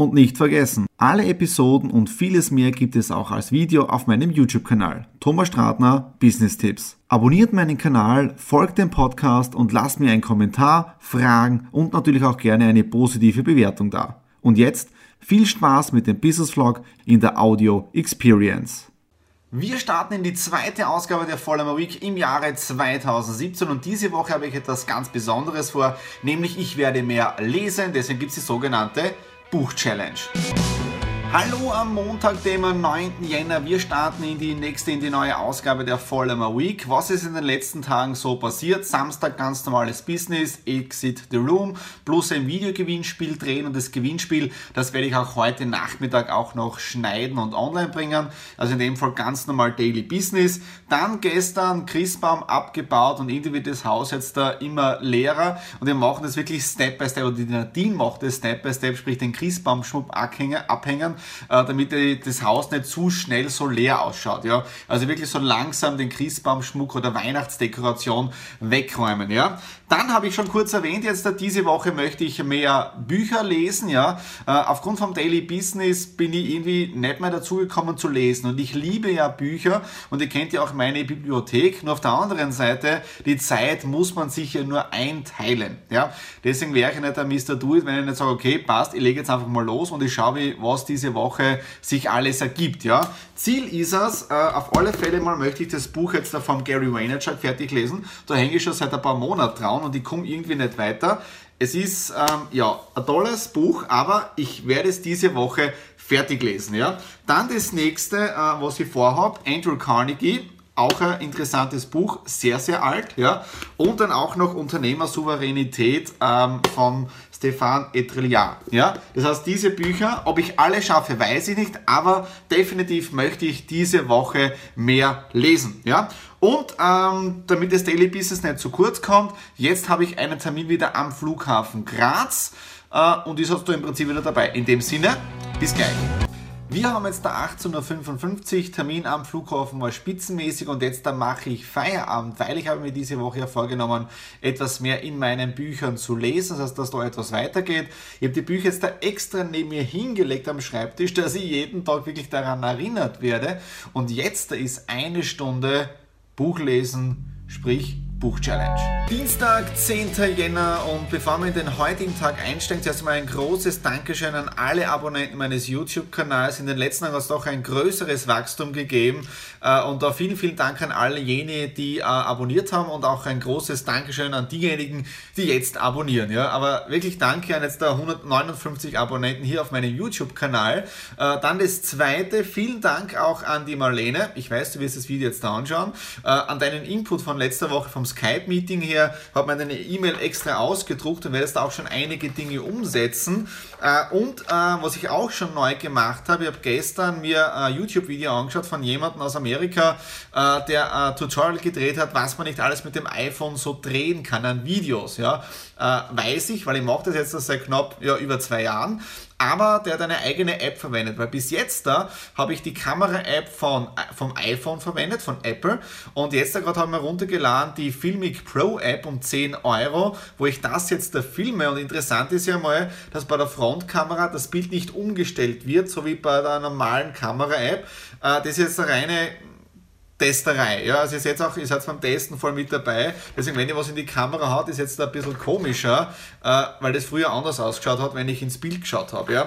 Und nicht vergessen, alle Episoden und vieles mehr gibt es auch als Video auf meinem YouTube-Kanal. Thomas Stratner, Business Tipps. Abonniert meinen Kanal, folgt dem Podcast und lasst mir einen Kommentar, Fragen und natürlich auch gerne eine positive Bewertung da. Und jetzt viel Spaß mit dem Business Vlog in der Audio Experience. Wir starten in die zweite Ausgabe der Vollmer Week im Jahre 2017 und diese Woche habe ich etwas ganz Besonderes vor, nämlich ich werde mehr lesen, deswegen gibt es die sogenannte Buch-Challenge. Hallo am Montag, dem 9. Jänner. Wir starten in die nächste, in die neue Ausgabe der Vollmer Week. Was ist in den letzten Tagen so passiert? Samstag ganz normales Business, Exit the Room, plus ein Videogewinnspiel drehen und das Gewinnspiel, das werde ich auch heute Nachmittag auch noch schneiden und online bringen. Also in dem Fall ganz normal Daily Business. Dann gestern Christbaum abgebaut und irgendwie wird das Haus jetzt da immer leerer und wir machen das wirklich Step by Step oder die Nadine macht das Step by Step, sprich den Christbaumschmuck abhängen äh, damit das Haus nicht zu schnell so leer ausschaut. Ja? Also wirklich so langsam den Christbaumschmuck oder Weihnachtsdekoration wegräumen. Ja? Dann habe ich schon kurz erwähnt, jetzt diese Woche möchte ich mehr Bücher lesen. Ja? Äh, aufgrund vom Daily Business bin ich irgendwie nicht mehr dazu gekommen zu lesen. Und ich liebe ja Bücher und ihr kennt ja auch meine Bibliothek. Nur auf der anderen Seite, die Zeit muss man sich ja nur einteilen. Ja? Deswegen wäre ich nicht der Mr. Do It, wenn ich nicht sage, okay, passt, ich lege jetzt einfach mal los und ich schaue, was diese Woche sich alles ergibt. Ja? Ziel ist es, äh, auf alle Fälle mal möchte ich das Buch jetzt vom Gary Vaynerchuk fertig lesen. Da hänge ich schon seit ein paar Monaten dran und ich komme irgendwie nicht weiter. Es ist ähm, ja ein tolles Buch, aber ich werde es diese Woche fertig lesen. Ja? Dann das nächste, äh, was ich vorhabe, Andrew Carnegie, auch ein interessantes Buch, sehr, sehr alt. Ja? Und dann auch noch Unternehmersouveränität ähm, von Stefan Etrelian. Ja? Das heißt, diese Bücher, ob ich alle schaffe, weiß ich nicht, aber definitiv möchte ich diese Woche mehr lesen. Ja? Und ähm, damit das Daily Business nicht zu kurz kommt, jetzt habe ich einen Termin wieder am Flughafen Graz äh, und die hast du im Prinzip wieder dabei. In dem Sinne, bis gleich. Wir haben jetzt da 18.55 Uhr, Termin am Flughafen war spitzenmäßig und jetzt da mache ich Feierabend, weil ich habe mir diese Woche ja vorgenommen, etwas mehr in meinen Büchern zu lesen, das heißt, dass da etwas weitergeht. Ich habe die Bücher jetzt da extra neben mir hingelegt am Schreibtisch, dass ich jeden Tag wirklich daran erinnert werde. Und jetzt da ist eine Stunde Buchlesen, sprich Buch-Challenge. Dienstag, 10. Jänner und bevor wir in den heutigen Tag einsteigen, zuerst einmal ein großes Dankeschön an alle Abonnenten meines YouTube-Kanals. In den letzten Jahren hat es doch ein größeres Wachstum gegeben äh, und da vielen, vielen Dank an alle jene, die äh, abonniert haben und auch ein großes Dankeschön an diejenigen, die jetzt abonnieren. Ja, aber wirklich danke an jetzt da 159 Abonnenten hier auf meinem YouTube-Kanal. Äh, dann das zweite, vielen Dank auch an die Marlene. Ich weiß, du wirst das Video jetzt da anschauen. an deinen Input von letzter Woche vom Skype-Meeting her, habe mir eine E-Mail extra ausgedruckt und werde jetzt auch schon einige Dinge umsetzen. Äh, und äh, was ich auch schon neu gemacht habe, ich habe gestern mir ein YouTube-Video angeschaut von jemandem aus Amerika, äh, der ein Tutorial gedreht hat, was man nicht alles mit dem iPhone so drehen kann an Videos. Ja. Weiß ich, weil ich mache das jetzt seit knapp ja, über zwei Jahren aber der hat eine eigene App verwendet, weil bis jetzt da habe ich die Kamera-App von, vom iPhone verwendet, von Apple und jetzt da gerade haben wir runtergeladen die Filmic Pro App um 10 Euro, wo ich das jetzt da filme und interessant ist ja mal, dass bei der Frontkamera das Bild nicht umgestellt wird, so wie bei der normalen Kamera-App. Äh, das ist jetzt eine reine Testerei. Ja, also ihr seht auch, ihr seid beim Testen voll mit dabei. Deswegen, wenn ihr was in die Kamera haut, ist jetzt ein bisschen komischer, äh, weil das früher anders ausgeschaut hat, wenn ich ins Bild geschaut habe. Ja.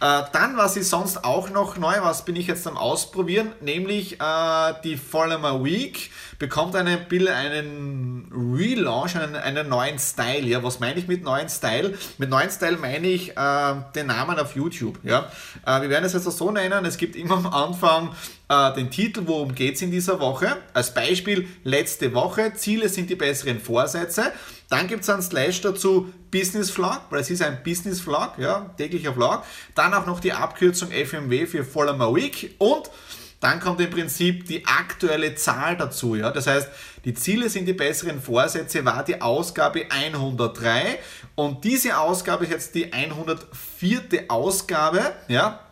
Äh, dann, was ist sonst auch noch neu, was bin ich jetzt am Ausprobieren, nämlich äh, die Follower Week bekommt eine Bill einen Relaunch, einen, einen neuen Style. Ja, was meine ich mit neuen Style? Mit neuen Style meine ich äh, den Namen auf YouTube. Ja, äh, wir werden es jetzt so nennen. Es gibt immer am Anfang äh, den Titel, worum geht es in dieser Woche. Als Beispiel letzte Woche. Ziele sind die besseren Vorsätze. Dann gibt es einen Slash dazu Business Vlog, weil es ist ein Business Vlog, ja, täglicher Vlog. Dann auch noch die Abkürzung FMW für Follow My Week und dann kommt im Prinzip die aktuelle Zahl dazu. Ja? Das heißt, die Ziele sind die besseren Vorsätze, war die Ausgabe 103 und diese Ausgabe ist jetzt die 104. Ausgabe. Ja?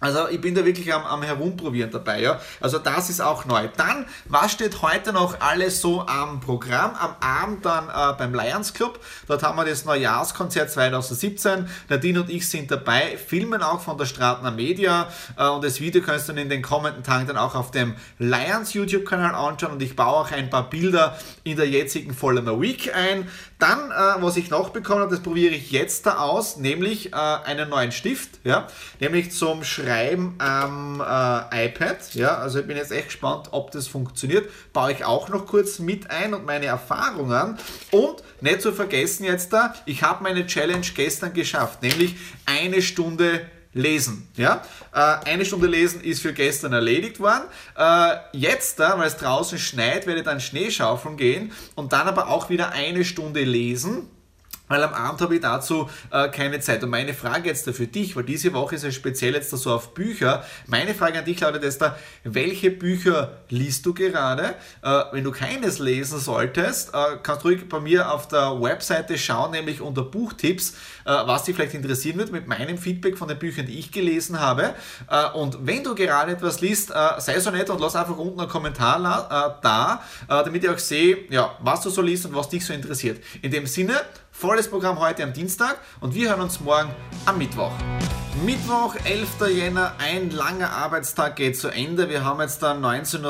Also ich bin da wirklich am, am Herumprobieren dabei. Ja? Also das ist auch neu. Dann, was steht heute noch alles so am Programm? Am Abend dann äh, beim Lions Club. Dort haben wir das Neujahrskonzert 2017. Nadine und ich sind dabei, filmen auch von der Stratner Media äh, und das Video kannst du dann in den kommenden Tagen dann auch auf dem Lions YouTube-Kanal anschauen und ich baue auch ein paar Bilder in der jetzigen Follower Week ein. Dann, äh, was ich noch bekommen habe, das probiere ich jetzt da aus, nämlich äh, einen neuen Stift, ja, nämlich zum Schreiben am äh, iPad, ja, also ich bin jetzt echt gespannt, ob das funktioniert, baue ich auch noch kurz mit ein und meine Erfahrungen. Und nicht zu vergessen jetzt da, ich habe meine Challenge gestern geschafft, nämlich eine Stunde lesen. Ja? Äh, eine Stunde lesen ist für gestern erledigt worden. Äh, jetzt, weil es draußen schneit, werde ich dann Schneeschaufeln gehen und dann aber auch wieder eine Stunde lesen weil am Abend habe ich dazu äh, keine Zeit. Und meine Frage jetzt da für dich, weil diese Woche ist ja speziell jetzt da so auf Bücher. Meine Frage an dich lautet jetzt da, welche Bücher liest du gerade? Äh, wenn du keines lesen solltest, äh, kannst du ruhig bei mir auf der Webseite schauen, nämlich unter Buchtipps, äh, was dich vielleicht interessieren wird mit meinem Feedback von den Büchern, die ich gelesen habe. Äh, und wenn du gerade etwas liest, äh, sei so nett und lass einfach unten einen Kommentar da, damit ich auch sehe, ja, was du so liest und was dich so interessiert. In dem Sinne, Volles Programm heute am Dienstag und wir hören uns morgen am Mittwoch. Mittwoch, 11. Jänner, ein langer Arbeitstag geht zu Ende. Wir haben jetzt dann 19.43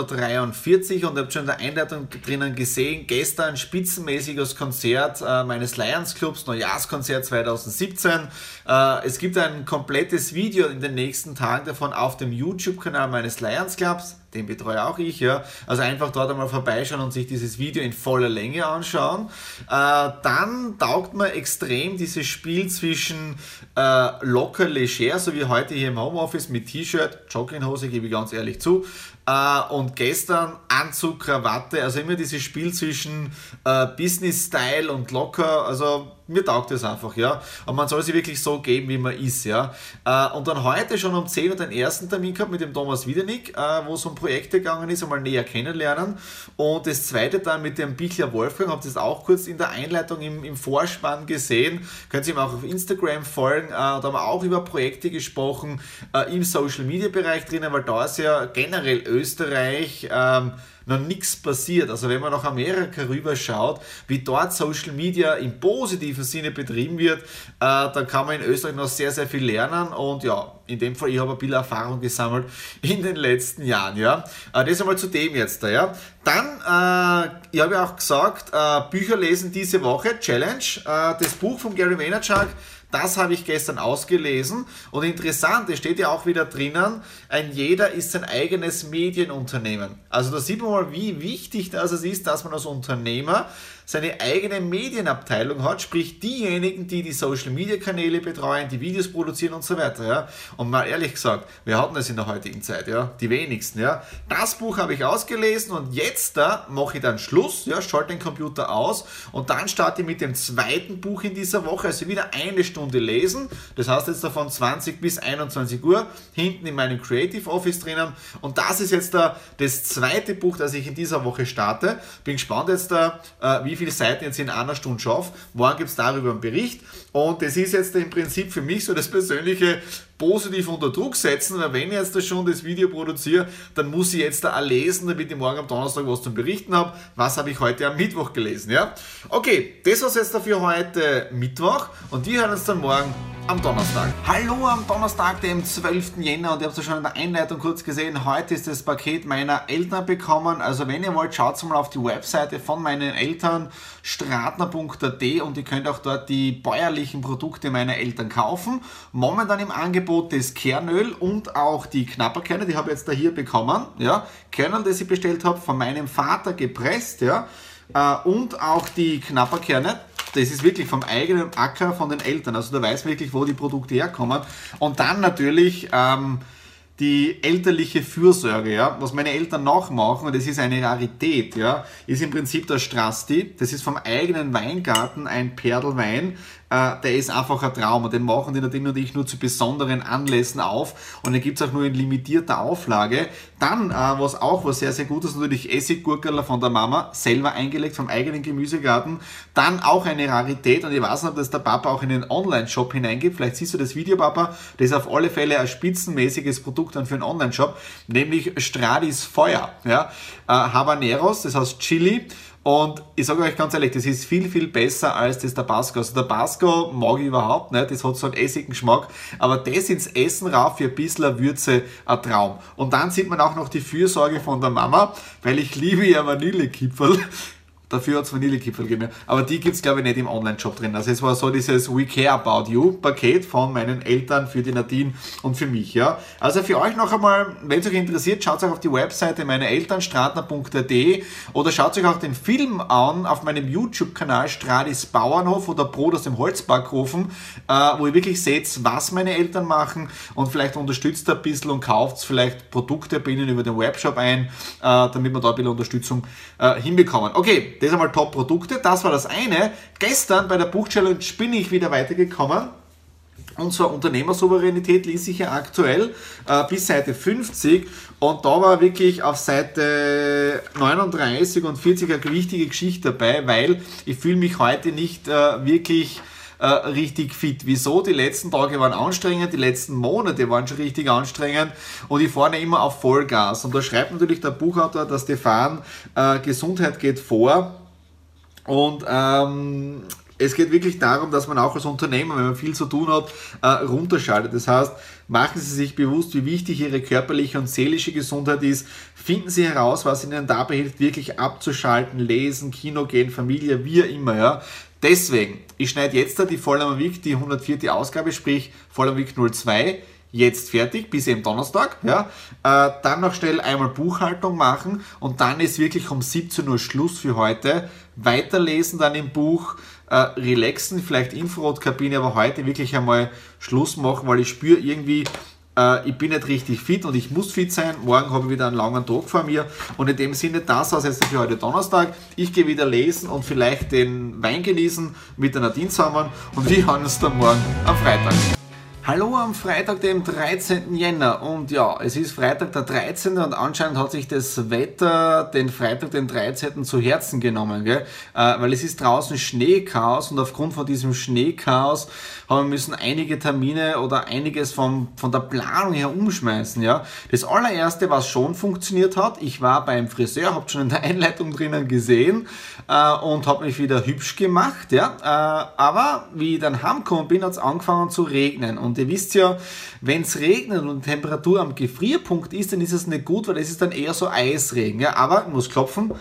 Uhr und ihr habt schon in der Einleitung drinnen gesehen, gestern spitzenmäßiges Konzert äh, meines Lions Clubs, Neujahrskonzert 2017. Äh, es gibt ein komplettes Video in den nächsten Tagen davon auf dem YouTube-Kanal meines Lions Clubs den betreue auch ich, ja. Also einfach dort einmal vorbeischauen und sich dieses Video in voller Länge anschauen. Äh, dann taugt mir extrem dieses Spiel zwischen äh, locker leger, so wie heute hier im Homeoffice mit T-Shirt, Jogginghose, gebe ich ganz ehrlich zu, äh, und gestern Anzug, Krawatte, also immer dieses Spiel zwischen äh, Business-Style und locker, also mir taugt das einfach, ja. Und man soll sie wirklich so geben, wie man ist, ja. Äh, und dann heute schon um 10 Uhr den ersten Termin gehabt mit dem Thomas Wiedenig, äh, wo es um Projekte gegangen ist, einmal näher kennenlernen. Und das zweite dann mit dem Bichler Wolfgang, habt ihr das auch kurz in der Einleitung im, im Vorspann gesehen. Könnt ihr ihm auch auf Instagram folgen. Äh, da haben wir auch über Projekte gesprochen äh, im Social Media Bereich drinnen, weil da ist ja generell Österreich. Ähm, noch nichts passiert. Also wenn man nach Amerika rüber schaut, wie dort Social Media im positiven Sinne betrieben wird, äh, dann kann man in Österreich noch sehr, sehr viel lernen und ja, in dem Fall, ich habe ein bisschen Erfahrung gesammelt in den letzten Jahren, ja. Äh, das einmal zu dem jetzt da, ja. Dann, äh, ich habe ja auch gesagt, äh, Bücher lesen diese Woche, Challenge, äh, das Buch von Gary Vaynerchuk, das habe ich gestern ausgelesen und interessant, es steht ja auch wieder drinnen, ein jeder ist sein eigenes Medienunternehmen. Also da sieht man mal, wie wichtig das ist, dass man als Unternehmer seine eigene Medienabteilung hat, sprich diejenigen, die die Social Media Kanäle betreuen, die Videos produzieren und so weiter. Ja. Und mal ehrlich gesagt, wir hatten das in der heutigen Zeit, ja, die wenigsten. Ja. Das Buch habe ich ausgelesen und jetzt da mache ich dann Schluss, ja, schalte den Computer aus und dann starte ich mit dem zweiten Buch in dieser Woche, also wieder eine Stunde lesen. Das heißt jetzt davon 20 bis 21 Uhr hinten in meinem Creative Office drinnen und das ist jetzt da das zweite Buch, das ich in dieser Woche starte. Bin gespannt jetzt da, äh, wie viele Seiten jetzt in einer Stunde schaffe. Morgen gibt es darüber einen Bericht. Und das ist jetzt im Prinzip für mich so das persönliche positiv unter Druck setzen, weil wenn ich jetzt da schon das Video produziere, dann muss ich jetzt da auch lesen, damit ich morgen am Donnerstag was zum Berichten habe. Was habe ich heute am Mittwoch gelesen, ja? Okay, das war's jetzt dafür heute Mittwoch und wir hören uns dann morgen am Donnerstag. Hallo am Donnerstag, dem 12. Jänner und ihr habt es schon in der Einleitung kurz gesehen, heute ist das Paket meiner Eltern bekommen. Also wenn ihr wollt, schaut mal auf die Webseite von meinen Eltern, stratner.at und ihr könnt auch dort die bäuerlichen Produkte meiner Eltern kaufen. Momentan im Angebot das Kernöl und auch die Knapperkerne, die habe ich jetzt da hier bekommen. Ja, Kernöl, das ich bestellt habe, von meinem Vater gepresst. Ja, äh, und auch die Knapperkerne. Das ist wirklich vom eigenen Acker von den Eltern. Also du weißt wirklich, wo die Produkte herkommen. Und dann natürlich ähm, die elterliche Fürsorge, ja, was meine Eltern nachmachen, und das ist eine Rarität, ja, ist im Prinzip der Strasti. Das ist vom eigenen Weingarten ein Perlwein, äh, der ist einfach ein Traum und den machen die Nadine und ich nur zu besonderen Anlässen auf und den gibt's auch nur in limitierter Auflage. Dann, äh, was auch was sehr, sehr gut ist, natürlich Essiggurkerler von der Mama, selber eingelegt vom eigenen Gemüsegarten. Dann auch eine Rarität und ich weiß nicht, ob das der Papa auch in den Online-Shop hineingibt. Vielleicht siehst du das Video, Papa. Das ist auf alle Fälle ein spitzenmäßiges Produkt dann für einen Online-Shop, nämlich Stradis Feuer. Ja? Äh, Habaneros, das heißt Chili und ich sage euch ganz ehrlich, das ist viel, viel besser als das Tabasco. Also Tabasco mag ich überhaupt nicht, das hat so einen essigen Geschmack, aber das ins Essen rauf für ein bisschen Würze, ein Traum. Und dann sieht man auch noch die Fürsorge von der Mama, weil ich liebe ja Vanillekipferl. Dafür hat es Vanillekipferl gegeben. Aber die gibt es, glaube ich, nicht im Online-Shop drin. Also es war so dieses We Care About You Paket von meinen Eltern für die Nadine und für mich. Ja. Also für euch noch einmal, wenn es euch interessiert, schaut euch auf die Webseite meiner Eltern, stratner.at oder schaut euch auch den Film an auf meinem YouTube-Kanal Stradis Bauernhof oder Brot aus dem Holzbackofen, äh, wo ihr wirklich seht, was meine Eltern machen und vielleicht unterstützt ein bisschen und kauft vielleicht Produkte bei ihnen über den Webshop ein, äh, damit wir da ein bisschen Unterstützung äh, hinbekommen. Okay, das einmal Top-Produkte. Das war das eine. Gestern bei der Buchchallenge bin ich wieder weitergekommen. Und zwar Unternehmersouveränität ließ ich ja aktuell äh, bis Seite 50 und da war wirklich auf Seite 39 und 40 eine wichtige Geschichte dabei, weil ich fühle mich heute nicht äh, wirklich äh, richtig fit. Wieso? Die letzten Tage waren anstrengend, die letzten Monate waren schon richtig anstrengend und ich fahre immer auf Vollgas. Und da schreibt natürlich der Buchautor, der Stefan, äh, Gesundheit geht vor. Und ähm, es geht wirklich darum, dass man auch als Unternehmer, wenn man viel zu tun hat, äh, runterschaltet. Das heißt, machen Sie sich bewusst, wie wichtig Ihre körperliche und seelische Gesundheit ist. Finden Sie heraus, was Ihnen dabei hilft, wirklich abzuschalten, lesen, Kino gehen, Familie, wie immer. Ja. Deswegen, ich schneide jetzt da die Vollmer Week, die 104. Ausgabe, sprich Vollmer Week 02 jetzt fertig, bis eben Donnerstag. Ja. Äh, dann noch schnell einmal Buchhaltung machen und dann ist wirklich um 17 Uhr Schluss für heute. Weiterlesen dann im Buch, äh, relaxen, vielleicht Infrarotkabine, aber heute wirklich einmal Schluss machen, weil ich spüre irgendwie, äh, ich bin nicht richtig fit und ich muss fit sein. Morgen habe ich wieder einen langen Tag vor mir. Und in dem Sinne, das war es jetzt für heute Donnerstag. Ich gehe wieder lesen und vielleicht den Wein genießen mit der Nadine zusammen. Und wir hören uns dann morgen am Freitag. Hallo am Freitag, dem 13. Jänner. Und ja, es ist Freitag der 13. und anscheinend hat sich das Wetter den Freitag, den 13. zu Herzen genommen, gell? Äh, weil es ist draußen Schneechaos und aufgrund von diesem Schneechaos haben wir müssen einige Termine oder einiges vom, von der Planung her umschmeißen, ja. Das allererste, was schon funktioniert hat, ich war beim Friseur, habt schon in der Einleitung drinnen gesehen äh, und habe mich wieder hübsch gemacht, ja. Äh, aber wie ich dann heimgekommen bin, hat es angefangen zu regnen und ihr wisst ja, wenn es regnet und Temperatur am Gefrierpunkt ist, dann ist es nicht gut, weil es ist dann eher so Eisregen. Ja? Aber ich muss klopfen.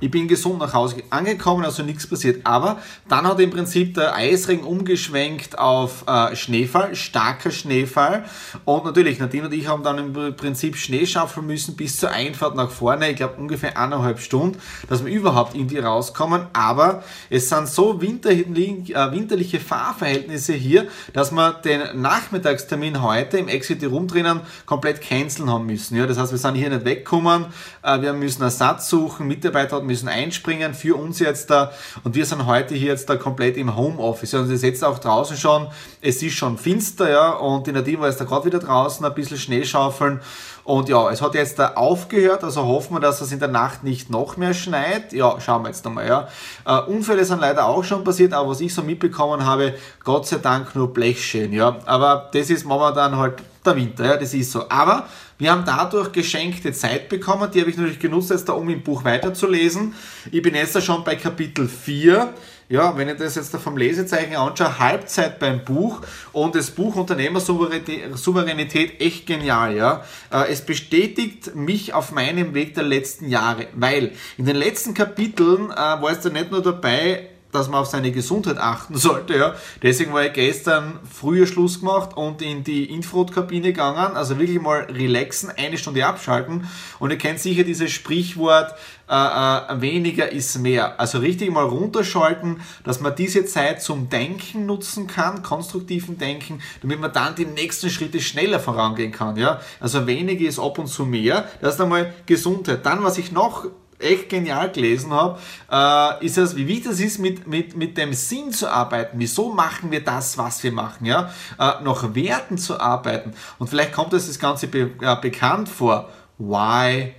Ich bin gesund nach Hause angekommen, also nichts passiert. Aber dann hat im Prinzip der Eisregen umgeschwenkt auf äh, Schneefall, starker Schneefall. Und natürlich, Nadine und ich haben dann im Prinzip Schnee schaufeln müssen bis zur Einfahrt nach vorne. Ich glaube ungefähr eineinhalb Stunden, dass wir überhaupt irgendwie rauskommen. Aber es sind so winterliche, äh, winterliche Fahrverhältnisse hier, dass wir den Nachmittagstermin heute im Exit Room drinnen komplett canceln haben müssen. Ja, das heißt, wir sind hier nicht weggekommen. Äh, wir müssen Ersatz suchen. Mitarbeiter hatten müssen einspringen für uns jetzt da und wir sind heute hier jetzt da komplett im Homeoffice. Und es ist jetzt auch draußen schon, es ist schon finster, ja, und die Nadine war jetzt da gerade wieder draußen, ein bisschen Schnee schaufeln und ja, es hat jetzt da aufgehört, also hoffen wir, dass es in der Nacht nicht noch mehr schneit. Ja, schauen wir jetzt nochmal, ja. Äh, Unfälle sind leider auch schon passiert, aber was ich so mitbekommen habe, Gott sei Dank nur Blechschäden, ja. Aber das ist momentan halt der Winter, ja, das ist so. Aber wir haben dadurch geschenkte Zeit bekommen, die habe ich natürlich genutzt, jetzt da um im Buch weiterzulesen. Ich bin jetzt da schon bei Kapitel 4. Ja, wenn ich das jetzt da vom Lesezeichen anschaue, Halbzeit beim Buch und das Buch Unternehmersouveränität echt genial, ja. Äh, es bestätigt mich auf meinem Weg der letzten Jahre, weil in den letzten Kapiteln äh, war es da nicht nur dabei, dass man auf seine Gesundheit achten sollte. Ja. Deswegen war ich gestern früher Schluss gemacht und in die Infrarotkabine gegangen. Also wirklich mal relaxen, eine Stunde abschalten. Und ihr kennt sicher dieses Sprichwort, äh, äh, weniger ist mehr. Also richtig mal runterschalten, dass man diese Zeit zum Denken nutzen kann, konstruktiven Denken, damit man dann die nächsten Schritte schneller vorangehen kann. Ja. Also weniger ist ab und zu mehr. Das ist einmal Gesundheit. Dann, was ich noch echt genial gelesen habe, äh, ist es, wie wichtig es ist, mit, mit, mit dem Sinn zu arbeiten. Wieso machen wir das, was wir machen? Ja? Äh, nach Werten zu arbeiten. Und vielleicht kommt uns das Ganze be äh, bekannt vor. Why,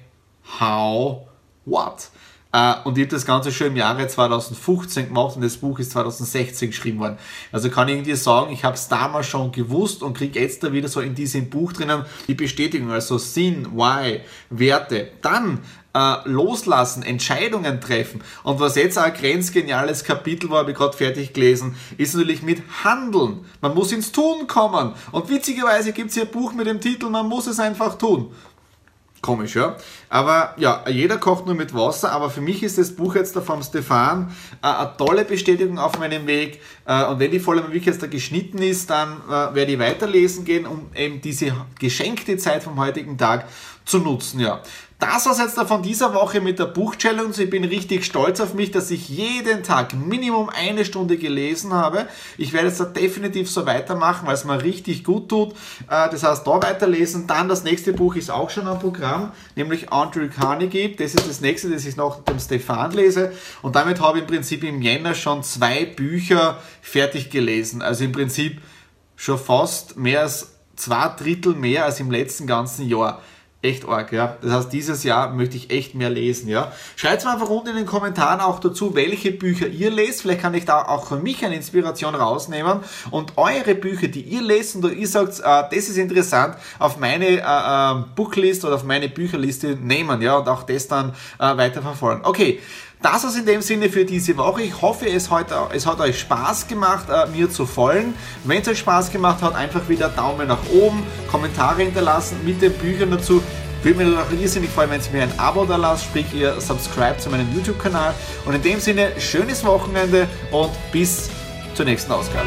how, what? Uh, und ich habe das Ganze schon im Jahre 2015 gemacht und das Buch ist 2016 geschrieben worden. Also kann ich irgendwie sagen, ich habe es damals schon gewusst und kriege jetzt da wieder so in diesem Buch drinnen die Bestätigung, also Sinn, Why, Werte. Dann uh, loslassen, Entscheidungen treffen. Und was jetzt auch ein grenzgeniales Kapitel war, habe ich gerade fertig gelesen, ist natürlich mit Handeln. Man muss ins Tun kommen. Und witzigerweise gibt es hier ein Buch mit dem Titel, man muss es einfach tun. Komisch, ja. Aber ja, jeder kocht nur mit Wasser, aber für mich ist das Buch jetzt da vom Stefan äh, eine tolle Bestätigung auf meinem Weg. Äh, und wenn die Folge wirklich jetzt da geschnitten ist, dann äh, werde ich weiterlesen gehen, um eben diese geschenkte Zeit vom heutigen Tag zu nutzen, ja. Das war es jetzt von dieser Woche mit der Buchchallenge. Ich bin richtig stolz auf mich, dass ich jeden Tag Minimum eine Stunde gelesen habe. Ich werde jetzt da definitiv so weitermachen, weil es mir richtig gut tut. Äh, das heißt, da weiterlesen. Dann das nächste Buch ist auch schon am Programm, nämlich Andrew Carnegie. Das ist das nächste, das ich noch dem Stefan lese. Und damit habe ich im Prinzip im Jänner schon zwei Bücher fertig gelesen. Also im Prinzip schon fast mehr als zwei Drittel mehr als im letzten ganzen Jahr echt arg, ja. Das heißt, dieses Jahr möchte ich echt mehr lesen, ja. Schreibt mir einfach unten in den Kommentaren auch dazu, welche Bücher ihr lest. Vielleicht kann ich da auch für mich eine Inspiration rausnehmen und eure Bücher, die ihr lest und ihr sagt, äh, das ist interessant, auf meine äh, äh, Booklist oder auf meine Bücherliste nehmen, ja, und auch das dann äh, weiterverfolgen. Okay. Das war's in dem Sinne für diese Woche. Ich hoffe, es, heute, es hat euch Spaß gemacht, äh, mir zu folgen. Wenn es euch Spaß gemacht hat, einfach wieder Daumen nach oben, Kommentare hinterlassen mit den Büchern dazu. Würde mich auch irrsinnig freuen, wenn ihr mir ein Abo da lasst, sprich ihr subscribe zu meinem YouTube-Kanal. Und in dem Sinne, schönes Wochenende und bis zur nächsten Ausgabe.